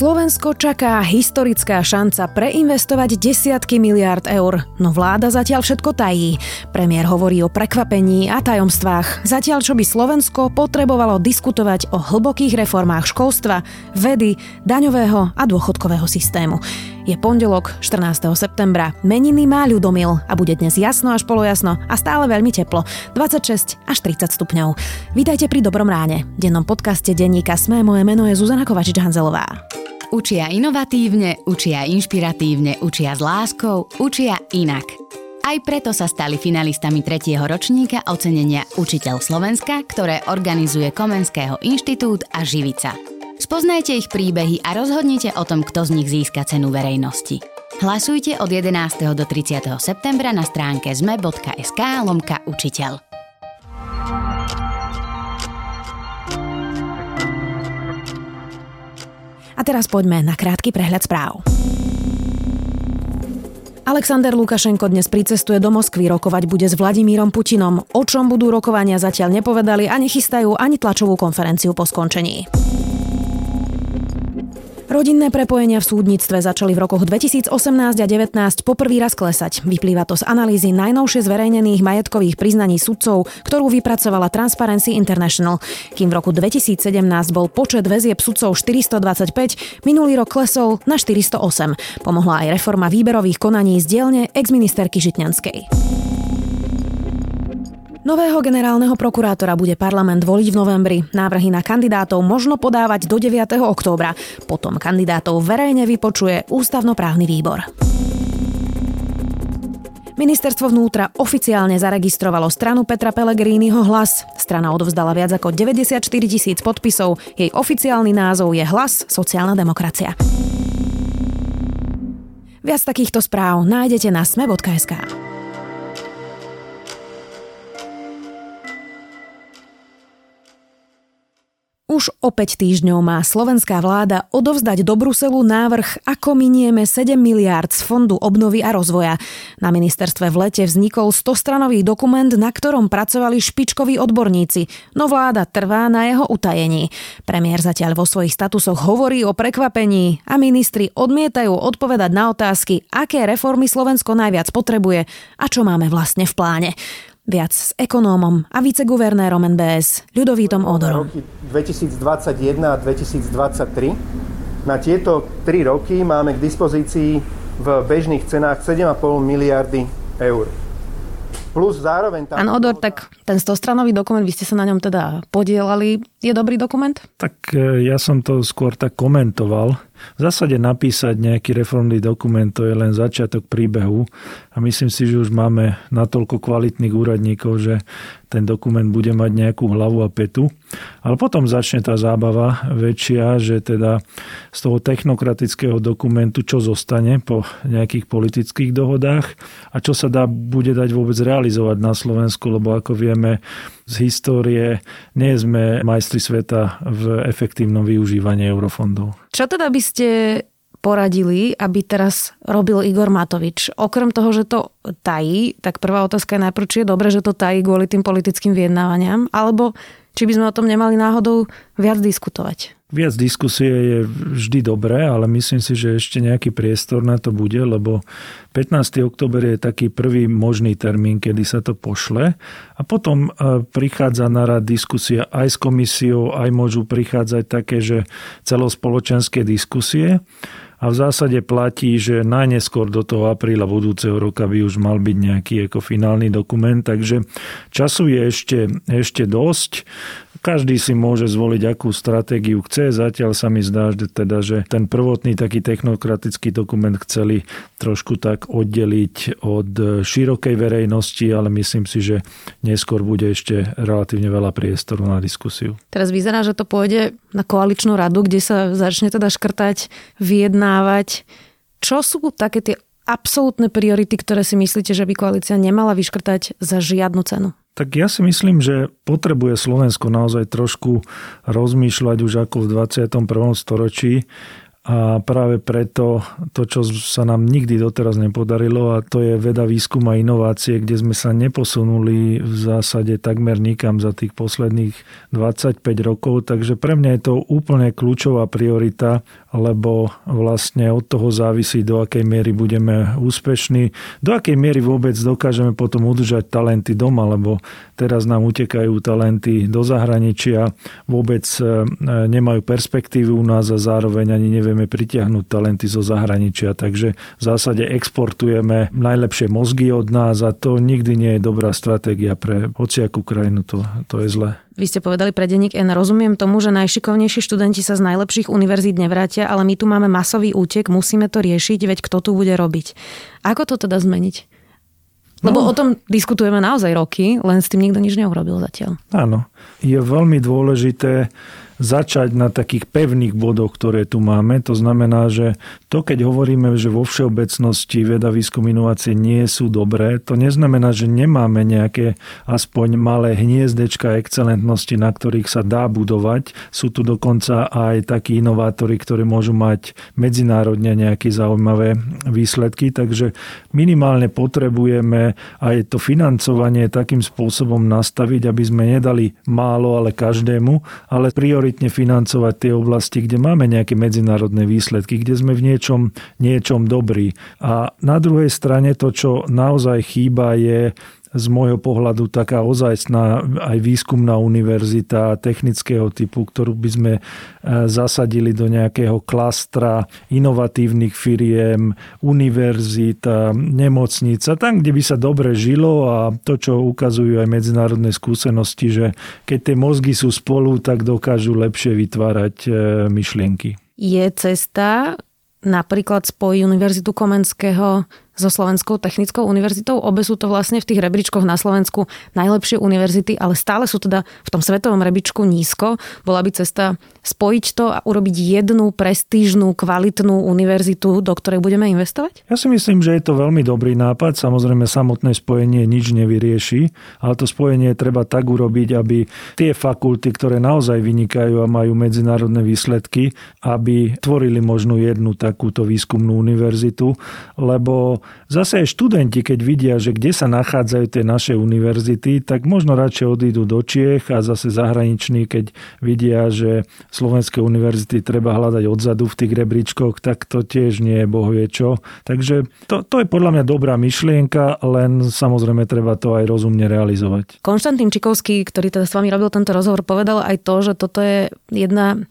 Slovensko čaká historická šanca preinvestovať desiatky miliárd eur, no vláda zatiaľ všetko tají. Premiér hovorí o prekvapení a tajomstvách, zatiaľ čo by Slovensko potrebovalo diskutovať o hlbokých reformách školstva, vedy, daňového a dôchodkového systému. Je pondelok 14. septembra, meniny má ľudomil a bude dnes jasno až polojasno a stále veľmi teplo, 26 až 30 stupňov. Vítajte pri Dobrom ráne, dennom podcaste denníka Sme, moje meno je Zuzana Kovačič-Hanzelová. Učia inovatívne, učia inšpiratívne, učia s láskou, učia inak. Aj preto sa stali finalistami tretieho ročníka ocenenia Učiteľ Slovenska, ktoré organizuje Komenského inštitút a Živica. Spoznajte ich príbehy a rozhodnite o tom, kto z nich získa cenu verejnosti. Hlasujte od 11. do 30. septembra na stránke zme.sk lomka učiteľ. A teraz poďme na krátky prehľad správ. Alexander Lukašenko dnes pricestuje do Moskvy rokovať bude s Vladimírom Putinom. O čom budú rokovania zatiaľ nepovedali a nechystajú ani tlačovú konferenciu po skončení. Rodinné prepojenia v súdnictve začali v rokoch 2018 a 2019 poprvý raz klesať. Vyplýva to z analýzy najnovšie zverejnených majetkových priznaní sudcov, ktorú vypracovala Transparency International. Kým v roku 2017 bol počet väzieb sudcov 425, minulý rok klesol na 408. Pomohla aj reforma výberových konaní z dielne exministerky Žitňanskej. Nového generálneho prokurátora bude parlament voliť v novembri. Návrhy na kandidátov možno podávať do 9. októbra. Potom kandidátov verejne vypočuje ústavnoprávny výbor. Ministerstvo vnútra oficiálne zaregistrovalo stranu Petra Pellegriniho hlas. Strana odovzdala viac ako 94 tisíc podpisov. Jej oficiálny názov je Hlas sociálna demokracia. Viac takýchto správ nájdete na sme.sk. Už o 5 týždňov má slovenská vláda odovzdať do Bruselu návrh, ako minieme 7 miliárd z Fondu obnovy a rozvoja. Na ministerstve v lete vznikol 100-stranový dokument, na ktorom pracovali špičkoví odborníci, no vláda trvá na jeho utajení. Premiér zatiaľ vo svojich statusoch hovorí o prekvapení a ministri odmietajú odpovedať na otázky, aké reformy Slovensko najviac potrebuje a čo máme vlastne v pláne. Viac s ekonómom a viceguvernérom NBS Ľudovítom Odorom. Roky 2021 a 2023. Na tieto tri roky máme k dispozícii v bežných cenách 7,5 miliardy eur. Plus zároveň... Pán Odor, tak ten stostranový dokument, vy ste sa na ňom teda podielali, je dobrý dokument? Tak e, ja som to skôr tak komentoval. V zásade napísať nejaký reformný dokument to je len začiatok príbehu a myslím si, že už máme natoľko kvalitných úradníkov, že ten dokument bude mať nejakú hlavu a petu. Ale potom začne tá zábava väčšia, že teda z toho technokratického dokumentu, čo zostane po nejakých politických dohodách a čo sa dá, bude dať vôbec realizovať na Slovensku, lebo ako vieme z histórie, nie sme majstri sveta v efektívnom využívaní eurofondov. Čo teda by ste poradili, aby teraz robil Igor Matovič? Okrem toho, že to tají, tak prvá otázka je najprv, či je dobre, že to tají kvôli tým politickým vyjednávaniam, alebo či by sme o tom nemali náhodou viac diskutovať? Viac diskusie je vždy dobré, ale myslím si, že ešte nejaký priestor na to bude, lebo 15. október je taký prvý možný termín, kedy sa to pošle a potom e, prichádza na rad diskusia aj s komisiou, aj môžu prichádzať také, že celospoločenské diskusie a v zásade platí, že najneskôr do toho apríla budúceho roka by už mal byť nejaký ako finálny dokument, takže času je ešte, ešte dosť. Každý si môže zvoliť, akú stratégiu chce. Zatiaľ sa mi zdá, že, teda, že ten prvotný taký technokratický dokument chceli trošku tak oddeliť od širokej verejnosti, ale myslím si, že neskôr bude ešte relatívne veľa priestoru na diskusiu. Teraz vyzerá, že to pôjde na koaličnú radu, kde sa začne teda škrtať, vyjednávať. Čo sú také tie absolútne priority, ktoré si myslíte, že by koalícia nemala vyškrtať za žiadnu cenu? Tak ja si myslím, že potrebuje Slovensko naozaj trošku rozmýšľať už ako v 21. storočí a práve preto to, čo sa nám nikdy doteraz nepodarilo a to je veda, výskum a inovácie, kde sme sa neposunuli v zásade takmer nikam za tých posledných 25 rokov. Takže pre mňa je to úplne kľúčová priorita lebo vlastne od toho závisí, do akej miery budeme úspešní, do akej miery vôbec dokážeme potom udržať talenty doma, lebo teraz nám utekajú talenty do zahraničia, vôbec e, nemajú perspektívu u nás a zároveň ani nevieme pritiahnuť talenty zo zahraničia. Takže v zásade exportujeme najlepšie mozgy od nás a to nikdy nie je dobrá stratégia pre hociakú krajinu, to, to je zle. Vy ste povedali pre denník N. Rozumiem tomu, že najšikovnejší študenti sa z najlepších univerzít nevrátia, ale my tu máme masový útek, musíme to riešiť, veď kto tu bude robiť. Ako to teda zmeniť? Lebo no. o tom diskutujeme naozaj roky, len s tým nikto nič neurobil zatiaľ. Áno. Je veľmi dôležité začať na takých pevných bodoch, ktoré tu máme. To znamená, že to, keď hovoríme, že vo všeobecnosti veda, výskum, inovácie nie sú dobré, to neznamená, že nemáme nejaké aspoň malé hniezdečka excelentnosti, na ktorých sa dá budovať. Sú tu dokonca aj takí inovátori, ktorí môžu mať medzinárodne nejaké zaujímavé výsledky, takže minimálne potrebujeme aj to financovanie takým spôsobom nastaviť, aby sme nedali málo, ale každému, ale priori prioritne financovať tie oblasti, kde máme nejaké medzinárodné výsledky, kde sme v niečom, niečom dobrí. A na druhej strane to, čo naozaj chýba, je z môjho pohľadu taká ozajstná aj výskumná univerzita technického typu, ktorú by sme e, zasadili do nejakého klastra inovatívnych firiem, univerzita, nemocnica, tam, kde by sa dobre žilo a to, čo ukazujú aj medzinárodné skúsenosti, že keď tie mozgy sú spolu, tak dokážu lepšie vytvárať e, myšlienky. Je cesta napríklad spojí Univerzitu Komenského so Slovenskou technickou univerzitou. Obe sú to vlastne v tých rebríčkoch na Slovensku najlepšie univerzity, ale stále sú teda v tom svetovom rebríčku nízko. Bola by cesta spojiť to a urobiť jednu prestížnú, kvalitnú univerzitu, do ktorej budeme investovať? Ja si myslím, že je to veľmi dobrý nápad. Samozrejme, samotné spojenie nič nevyrieši, ale to spojenie treba tak urobiť, aby tie fakulty, ktoré naozaj vynikajú a majú medzinárodné výsledky, aby tvorili možno jednu takúto výskumnú univerzitu, lebo zase aj študenti, keď vidia, že kde sa nachádzajú tie naše univerzity, tak možno radšej odídu do Čiech a zase zahraniční, keď vidia, že slovenské univerzity treba hľadať odzadu v tých rebríčkoch, tak to tiež nie je bohvie čo. Takže to, to je podľa mňa dobrá myšlienka, len samozrejme treba to aj rozumne realizovať. Konštantín Čikovský, ktorý teda s vami robil tento rozhovor, povedal aj to, že toto je jedna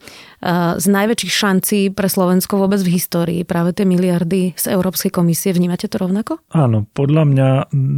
z najväčších šancí pre Slovensko vôbec v histórii, práve tie miliardy z Európskej komisie. Vnímate to rovnako? Áno, podľa mňa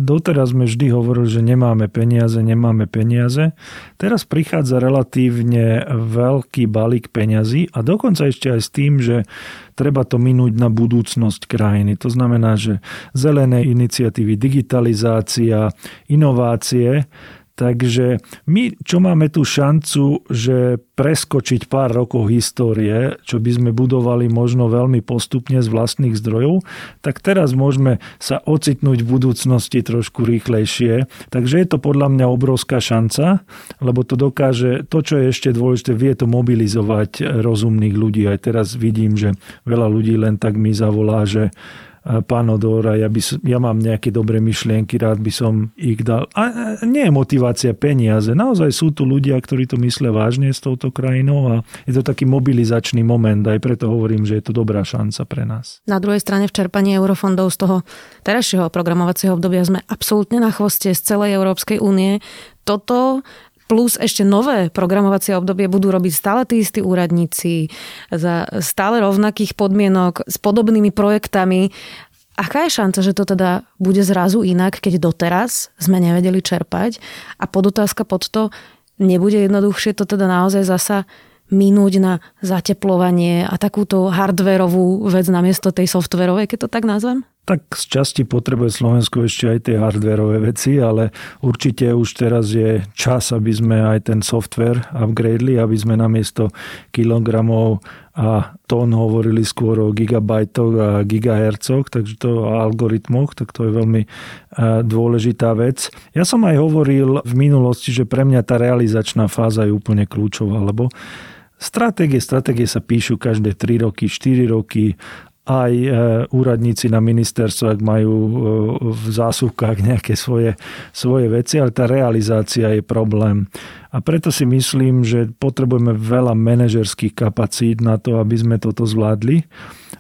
doteraz sme vždy hovorili, že nemáme peniaze, nemáme peniaze. Teraz prichádza relatívne veľký balík peňazí a dokonca ešte aj s tým, že treba to minúť na budúcnosť krajiny. To znamená, že zelené iniciatívy, digitalizácia, inovácie, Takže my, čo máme tú šancu, že preskočiť pár rokov histórie, čo by sme budovali možno veľmi postupne z vlastných zdrojov, tak teraz môžeme sa ocitnúť v budúcnosti trošku rýchlejšie. Takže je to podľa mňa obrovská šanca, lebo to dokáže, to, čo je ešte dôležité, vie to mobilizovať rozumných ľudí. Aj teraz vidím, že veľa ľudí len tak mi zavolá, že pán Odora, ja, by ja mám nejaké dobré myšlienky, rád by som ich dal. A nie je motivácia peniaze. Naozaj sú tu ľudia, ktorí to myslia vážne s touto krajinou a je to taký mobilizačný moment. Aj preto hovorím, že je to dobrá šanca pre nás. Na druhej strane v čerpaní eurofondov z toho terajšieho programovacieho obdobia sme absolútne na chvoste z celej Európskej únie. Toto plus ešte nové programovacie obdobie budú robiť stále tí istí úradníci za stále rovnakých podmienok s podobnými projektami. Aká je šanca, že to teda bude zrazu inak, keď doteraz sme nevedeli čerpať? A podotázka pod to, nebude jednoduchšie to teda naozaj zasa minúť na zateplovanie a takúto hardverovú vec namiesto tej softverovej, keď to tak nazvem? Tak z časti potrebuje Slovensko ešte aj tie hardverové veci, ale určite už teraz je čas, aby sme aj ten software upgradeli, aby sme namiesto kilogramov a tón hovorili skôr o gigabajtoch a gigahercoch, takže to o algoritmoch, tak to je veľmi e, dôležitá vec. Ja som aj hovoril v minulosti, že pre mňa tá realizačná fáza je úplne kľúčová, lebo Stratégie, stratégie sa píšu každé 3 roky, 4 roky aj e, úradníci na ministerstvo, ak majú e, v zásuvkách nejaké svoje, svoje veci, ale tá realizácia je problém. A preto si myslím, že potrebujeme veľa manažerských kapacít na to, aby sme toto zvládli.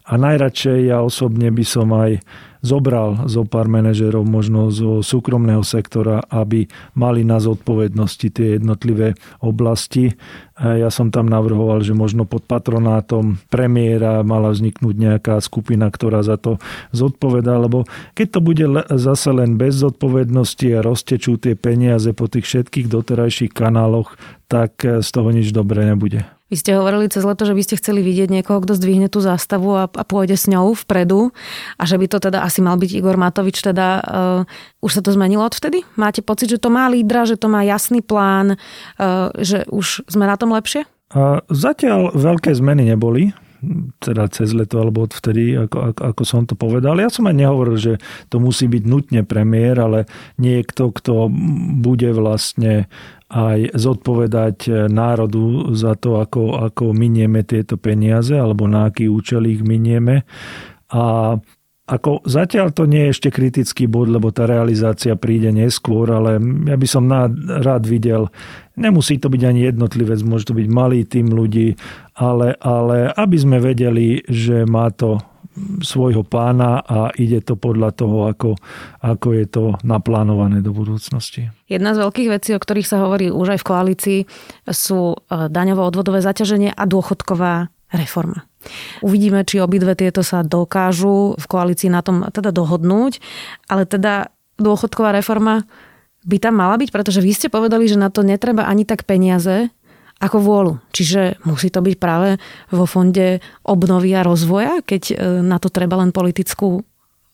A najradšej ja osobne by som aj zobral zo pár manažerov možno zo súkromného sektora, aby mali na zodpovednosti tie jednotlivé oblasti. Ja som tam navrhoval, že možno pod patronátom premiéra mala vzniknúť nejaká skupina, ktorá za to zodpovedá, lebo keď to bude zase len bez zodpovednosti a roztečú tie peniaze po tých všetkých doterajších kanáloch, tak z toho nič dobré nebude. Vy ste hovorili cez leto, že by ste chceli vidieť niekoho, kto zdvihne tú zástavu a, a pôjde s ňou vpredu a že by to teda asi mal byť Igor Matovič. Teda uh, už sa to zmenilo odvtedy? Máte pocit, že to má lídra, že to má jasný plán, uh, že už sme na tom lepšie? A zatiaľ veľké zmeny neboli teda cez leto alebo odvtedy, ako, ako, ako som to povedal. Ja som aj nehovoril, že to musí byť nutne premiér, ale niekto, kto bude vlastne aj zodpovedať národu za to, ako, ako minieme tieto peniaze alebo na aký účel ich minieme. A ako zatiaľ to nie je ešte kritický bod, lebo tá realizácia príde neskôr, ale ja by som rád videl, nemusí to byť ani jednotlivec, môže to byť malý tým ľudí, ale, ale aby sme vedeli, že má to svojho pána a ide to podľa toho, ako, ako je to naplánované do budúcnosti. Jedna z veľkých vecí, o ktorých sa hovorí už aj v koalícii, sú e, daňovo-odvodové zaťaženie a dôchodková reforma. Uvidíme, či obidve tieto sa dokážu v koalícii na tom teda dohodnúť, ale teda dôchodková reforma by tam mala byť, pretože vy ste povedali, že na to netreba ani tak peniaze, ako vôľu. Čiže musí to byť práve vo fonde obnovy a rozvoja, keď e, na to treba len politickú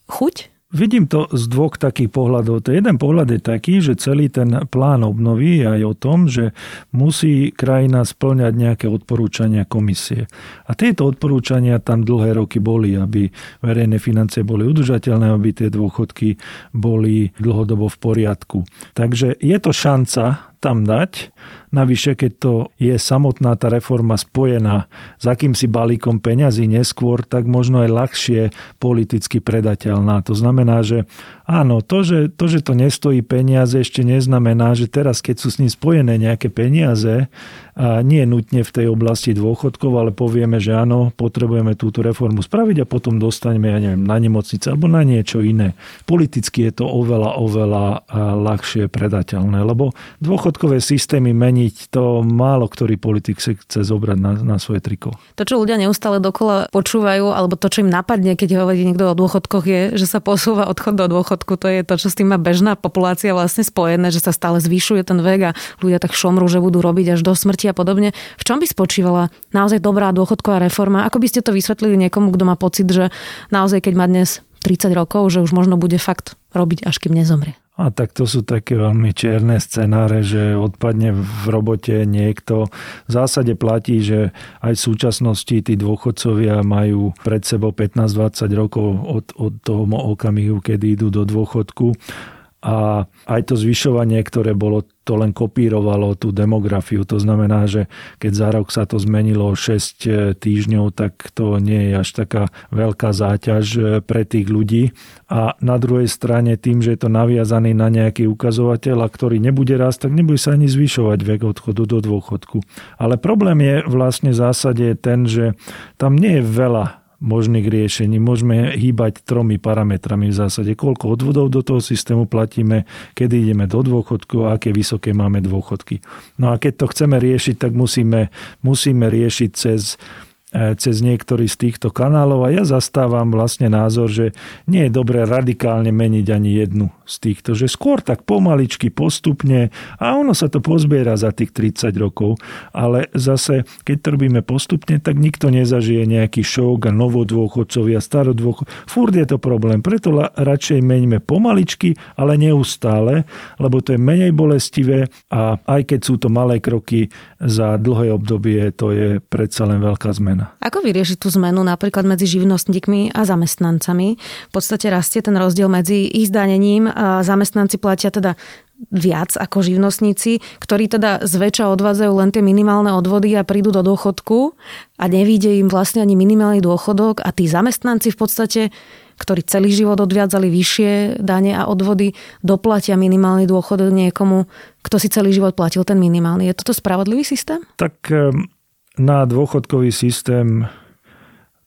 chuť? Vidím to z dvoch takých pohľadov. To jeden pohľad je taký, že celý ten plán obnovy je aj o tom, že musí krajina splňať nejaké odporúčania komisie. A tieto odporúčania tam dlhé roky boli, aby verejné financie boli udržateľné, aby tie dôchodky boli dlhodobo v poriadku. Takže je to šanca tam dať. Navyše, keď to je samotná tá reforma spojená s akýmsi balíkom peňazí neskôr, tak možno aj ľahšie politicky predateľná. To znamená, že áno, to že, to, že to nestojí peniaze, ešte neznamená, že teraz, keď sú s ním spojené nejaké peniaze, a nie nutne v tej oblasti dôchodkov, ale povieme, že áno, potrebujeme túto reformu spraviť a potom dostaneme, ja neviem, na nemocnice alebo na niečo iné. Politicky je to oveľa, oveľa ľahšie predateľné, lebo dôchodkové systémy meniť to málo ktorý politik si chce zobrať na, na svoje triko. To, čo ľudia neustále dokola počúvajú, alebo to, čo im napadne, keď hovorí niekto o dôchodkoch, je, že sa posúva odchod do dôchodku. To je to, čo s tým má bežná populácia vlastne spojené, že sa stále zvyšuje ten vek a ľudia tak šomru, že budú robiť až do smrti a podobne. V čom by spočívala naozaj dobrá dôchodková reforma? Ako by ste to vysvetlili niekomu, kto má pocit, že naozaj keď má dnes 30 rokov, že už možno bude fakt robiť, až kým nezomrie? A tak to sú také veľmi čierne scenáre, že odpadne v robote niekto. V zásade platí, že aj v súčasnosti tí dôchodcovia majú pred sebou 15-20 rokov od, od toho okamihu, kedy idú do dôchodku a aj to zvyšovanie, ktoré bolo, to len kopírovalo tú demografiu. To znamená, že keď za rok sa to zmenilo 6 e, týždňov, tak to nie je až taká veľká záťaž e, pre tých ľudí. A na druhej strane tým, že je to naviazaný na nejaký ukazovateľ, a ktorý nebude rast, tak nebude sa ani zvyšovať vek odchodu do dôchodku. Ale problém je vlastne v zásade ten, že tam nie je veľa možných riešení. Môžeme hýbať tromi parametrami v zásade. Koľko odvodov do toho systému platíme, kedy ideme do dôchodku a aké vysoké máme dôchodky. No a keď to chceme riešiť, tak musíme, musíme riešiť cez cez niektorý z týchto kanálov a ja zastávam vlastne názor, že nie je dobré radikálne meniť ani jednu z týchto, že skôr tak pomaličky, postupne a ono sa to pozbiera za tých 30 rokov, ale zase, keď to robíme postupne, tak nikto nezažije nejaký šok a novodôchodcovia, starodôchod. Fúr je to problém, preto radšej meňme pomaličky, ale neustále, lebo to je menej bolestivé a aj keď sú to malé kroky za dlhé obdobie, to je predsa len veľká zmena zmena. Ako vyriešiť tú zmenu napríklad medzi živnostníkmi a zamestnancami? V podstate rastie ten rozdiel medzi ich zdanením. A zamestnanci platia teda viac ako živnostníci, ktorí teda zväčša odvádzajú len tie minimálne odvody a prídu do dôchodku a nevíde im vlastne ani minimálny dôchodok a tí zamestnanci v podstate ktorí celý život odviadzali vyššie dane a odvody, doplatia minimálny dôchod niekomu, kto si celý život platil ten minimálny. Je toto spravodlivý systém? Tak ehm, na dôchodkový systém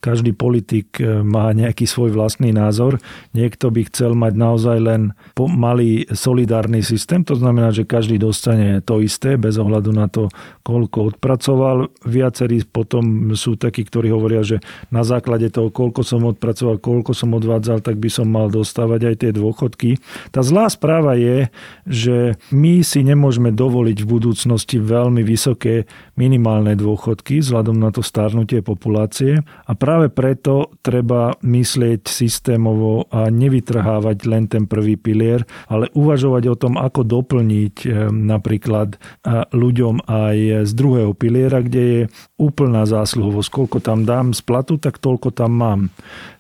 každý politik e, má nejaký svoj vlastný názor. Niekto by chcel mať naozaj len malý solidárny systém, to znamená, že každý dostane to isté bez ohľadu na to, koľko odpracoval. Viacerí potom sú takí, ktorí hovoria, že na základe toho, koľko som odpracoval, koľko som odvádzal, tak by som mal dostávať aj tie dôchodky. Tá zlá správa je, že my si nemôžeme dovoliť v budúcnosti veľmi vysoké minimálne dôchodky vzhľadom na to starnutie populácie a práve preto treba myslieť systémovo a nevytrhávať len ten prvý pilier, ale uvažovať o tom, ako doplniť eh, napríklad eh, ľuďom aj z druhého piliera, kde je úplná zásluhovosť. Koľko tam dám z platu, tak toľko tam mám.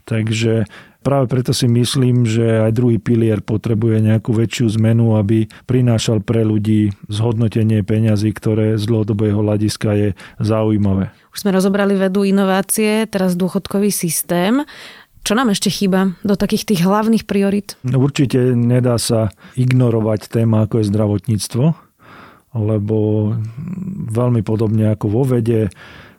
Takže Práve preto si myslím, že aj druhý pilier potrebuje nejakú väčšiu zmenu, aby prinášal pre ľudí zhodnotenie peňazí, ktoré z dlhodobého hľadiska je zaujímavé. Už sme rozobrali vedu inovácie, teraz dôchodkový systém. Čo nám ešte chýba do takých tých hlavných priorit? Určite nedá sa ignorovať téma, ako je zdravotníctvo, lebo veľmi podobne ako vo vede,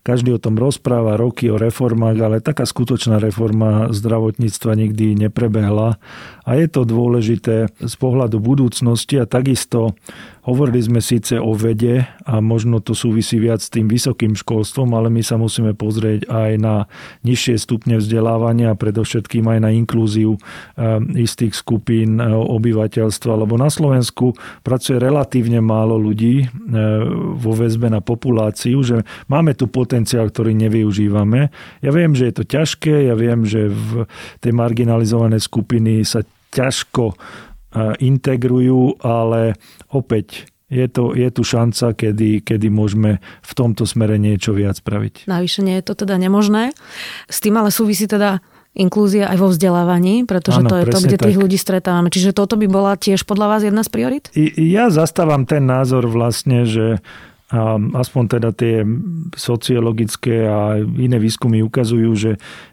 každý o tom rozpráva roky o reformách, ale taká skutočná reforma zdravotníctva nikdy neprebehla a je to dôležité z pohľadu budúcnosti a takisto Hovorili sme síce o vede a možno to súvisí viac s tým vysokým školstvom, ale my sa musíme pozrieť aj na nižšie stupne vzdelávania a predovšetkým aj na inklúziu eh, istých skupín eh, obyvateľstva, lebo na Slovensku pracuje relatívne málo ľudí eh, vo väzbe na populáciu, že máme tu potenciál, ktorý nevyužívame. Ja viem, že je to ťažké, ja viem, že v tej marginalizované skupiny sa ťažko integrujú, ale opäť je, to, je tu šanca, kedy, kedy môžeme v tomto smere niečo viac spraviť. Navyše nie je to teda nemožné. S tým ale súvisí teda inklúzia aj vo vzdelávaní, pretože ano, to je to, kde tak. tých ľudí stretávame. Čiže toto by bola tiež podľa vás jedna z priorit? Ja zastávam ten názor vlastne, že a aspoň teda tie sociologické a iné výskumy ukazujú, že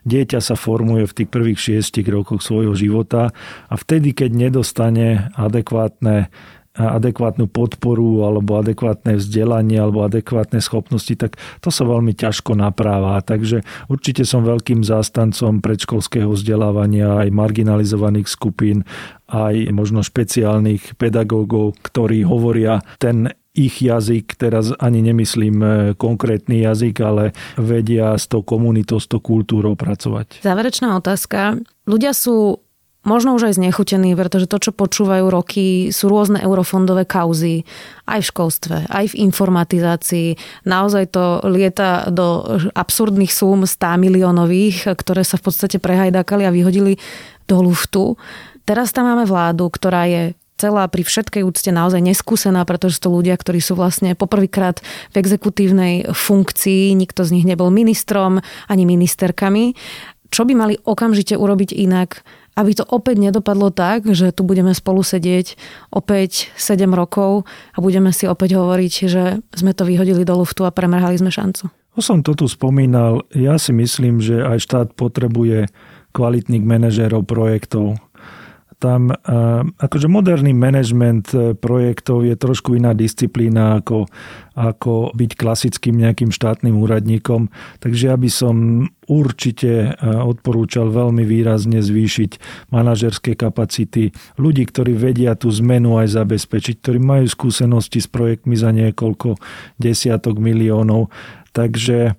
dieťa sa formuje v tých prvých šiestich rokoch svojho života a vtedy, keď nedostane adekvátne adekvátnu podporu alebo adekvátne vzdelanie alebo adekvátne schopnosti, tak to sa veľmi ťažko napráva. Takže určite som veľkým zástancom predškolského vzdelávania aj marginalizovaných skupín, aj možno špeciálnych pedagógov, ktorí hovoria ten ich jazyk, teraz ani nemyslím e, konkrétny jazyk, ale vedia s tou komunitou, s tou kultúrou pracovať. Záverečná otázka. Ľudia sú možno už aj znechutení, pretože to, čo počúvajú roky, sú rôzne eurofondové kauzy, aj v školstve, aj v informatizácii. Naozaj to lieta do absurdných súm 100 miliónových, ktoré sa v podstate prehajdákali a vyhodili do luftu. Teraz tam máme vládu, ktorá je celá pri všetkej úcte naozaj neskúsená, pretože sú to ľudia, ktorí sú vlastne poprvýkrát v exekutívnej funkcii, nikto z nich nebol ministrom ani ministerkami. Čo by mali okamžite urobiť inak, aby to opäť nedopadlo tak, že tu budeme spolu sedieť opäť 7 rokov a budeme si opäť hovoriť, že sme to vyhodili do luftu a premrhali sme šancu. To som to tu spomínal. Ja si myslím, že aj štát potrebuje kvalitných manažérov projektov tam akože moderný management e, projektov je trošku iná disciplína ako, ako byť klasickým nejakým štátnym úradníkom. Takže ja by som určite e, odporúčal veľmi výrazne zvýšiť manažerské kapacity ľudí, ktorí vedia tú zmenu aj zabezpečiť, ktorí majú skúsenosti s projektmi za niekoľko desiatok miliónov. Takže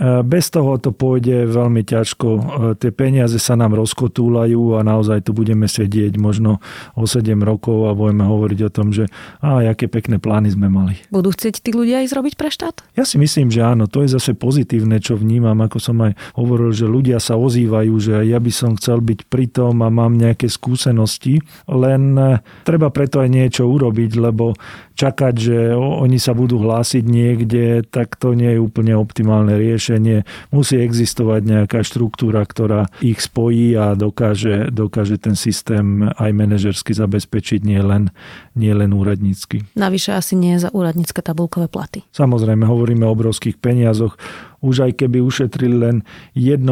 bez toho to pôjde veľmi ťažko. Tie peniaze sa nám rozkotúľajú a naozaj tu budeme sedieť možno o 7 rokov a budeme hovoriť o tom, že a aké pekné plány sme mali. Budú chcieť tí ľudia ísť robiť pre štát? Ja si myslím, že áno. To je zase pozitívne, čo vnímam. Ako som aj hovoril, že ľudia sa ozývajú, že ja by som chcel byť pri tom a mám nejaké skúsenosti. Len e, treba preto aj niečo urobiť, lebo čakať, že oni sa budú hlásiť niekde, tak to nie je úplne optimálne riešenie. Musí existovať nejaká štruktúra, ktorá ich spojí a dokáže, dokáže ten systém aj manažersky zabezpečiť, nie len, nie len úradnícky. Navyše asi nie za úradnícke tabulkové platy. Samozrejme, hovoríme o obrovských peniazoch už aj keby ušetrili len 1%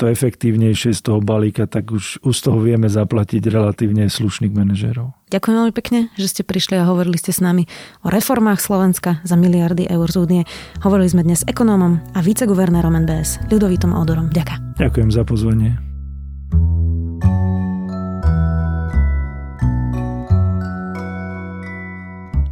efektívnejšie z toho balíka, tak už, už z toho vieme zaplatiť relatívne slušných manažérov. Ďakujem veľmi pekne, že ste prišli a hovorili ste s nami o reformách Slovenska za miliardy eur z únie. Hovorili sme dnes s ekonómom a viceguvernérom NBS Ľudovitom Odorom. Ďakujem. Ďakujem za pozvanie.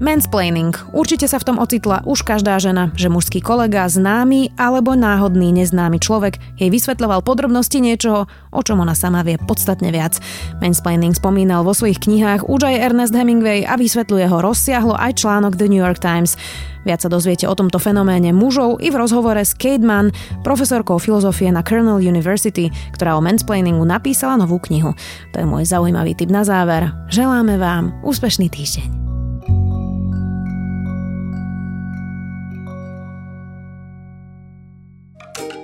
Mansplaining. Určite sa v tom ocitla už každá žena, že mužský kolega, známy alebo náhodný neznámy človek jej vysvetľoval podrobnosti niečoho, o čom ona sama vie podstatne viac. Mansplaining spomínal vo svojich knihách už aj Ernest Hemingway a vysvetľuje ho rozsiahlo aj článok The New York Times. Viac sa dozviete o tomto fenoméne mužov i v rozhovore s Kate Mann, profesorkou filozofie na Cornell University, ktorá o mansplainingu napísala novú knihu. To je môj zaujímavý tip na záver. Želáme vám úspešný týždeň.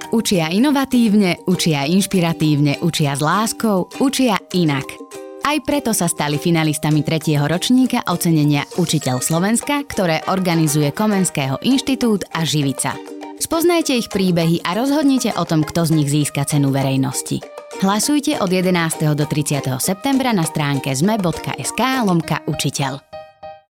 Učia inovatívne, učia inšpiratívne, učia s láskou, učia inak. Aj preto sa stali finalistami tretieho ročníka ocenenia Učiteľ Slovenska, ktoré organizuje Komenského inštitút a Živica. Spoznajte ich príbehy a rozhodnite o tom, kto z nich získa cenu verejnosti. Hlasujte od 11. do 30. septembra na stránke zme.sk lomka učiteľ.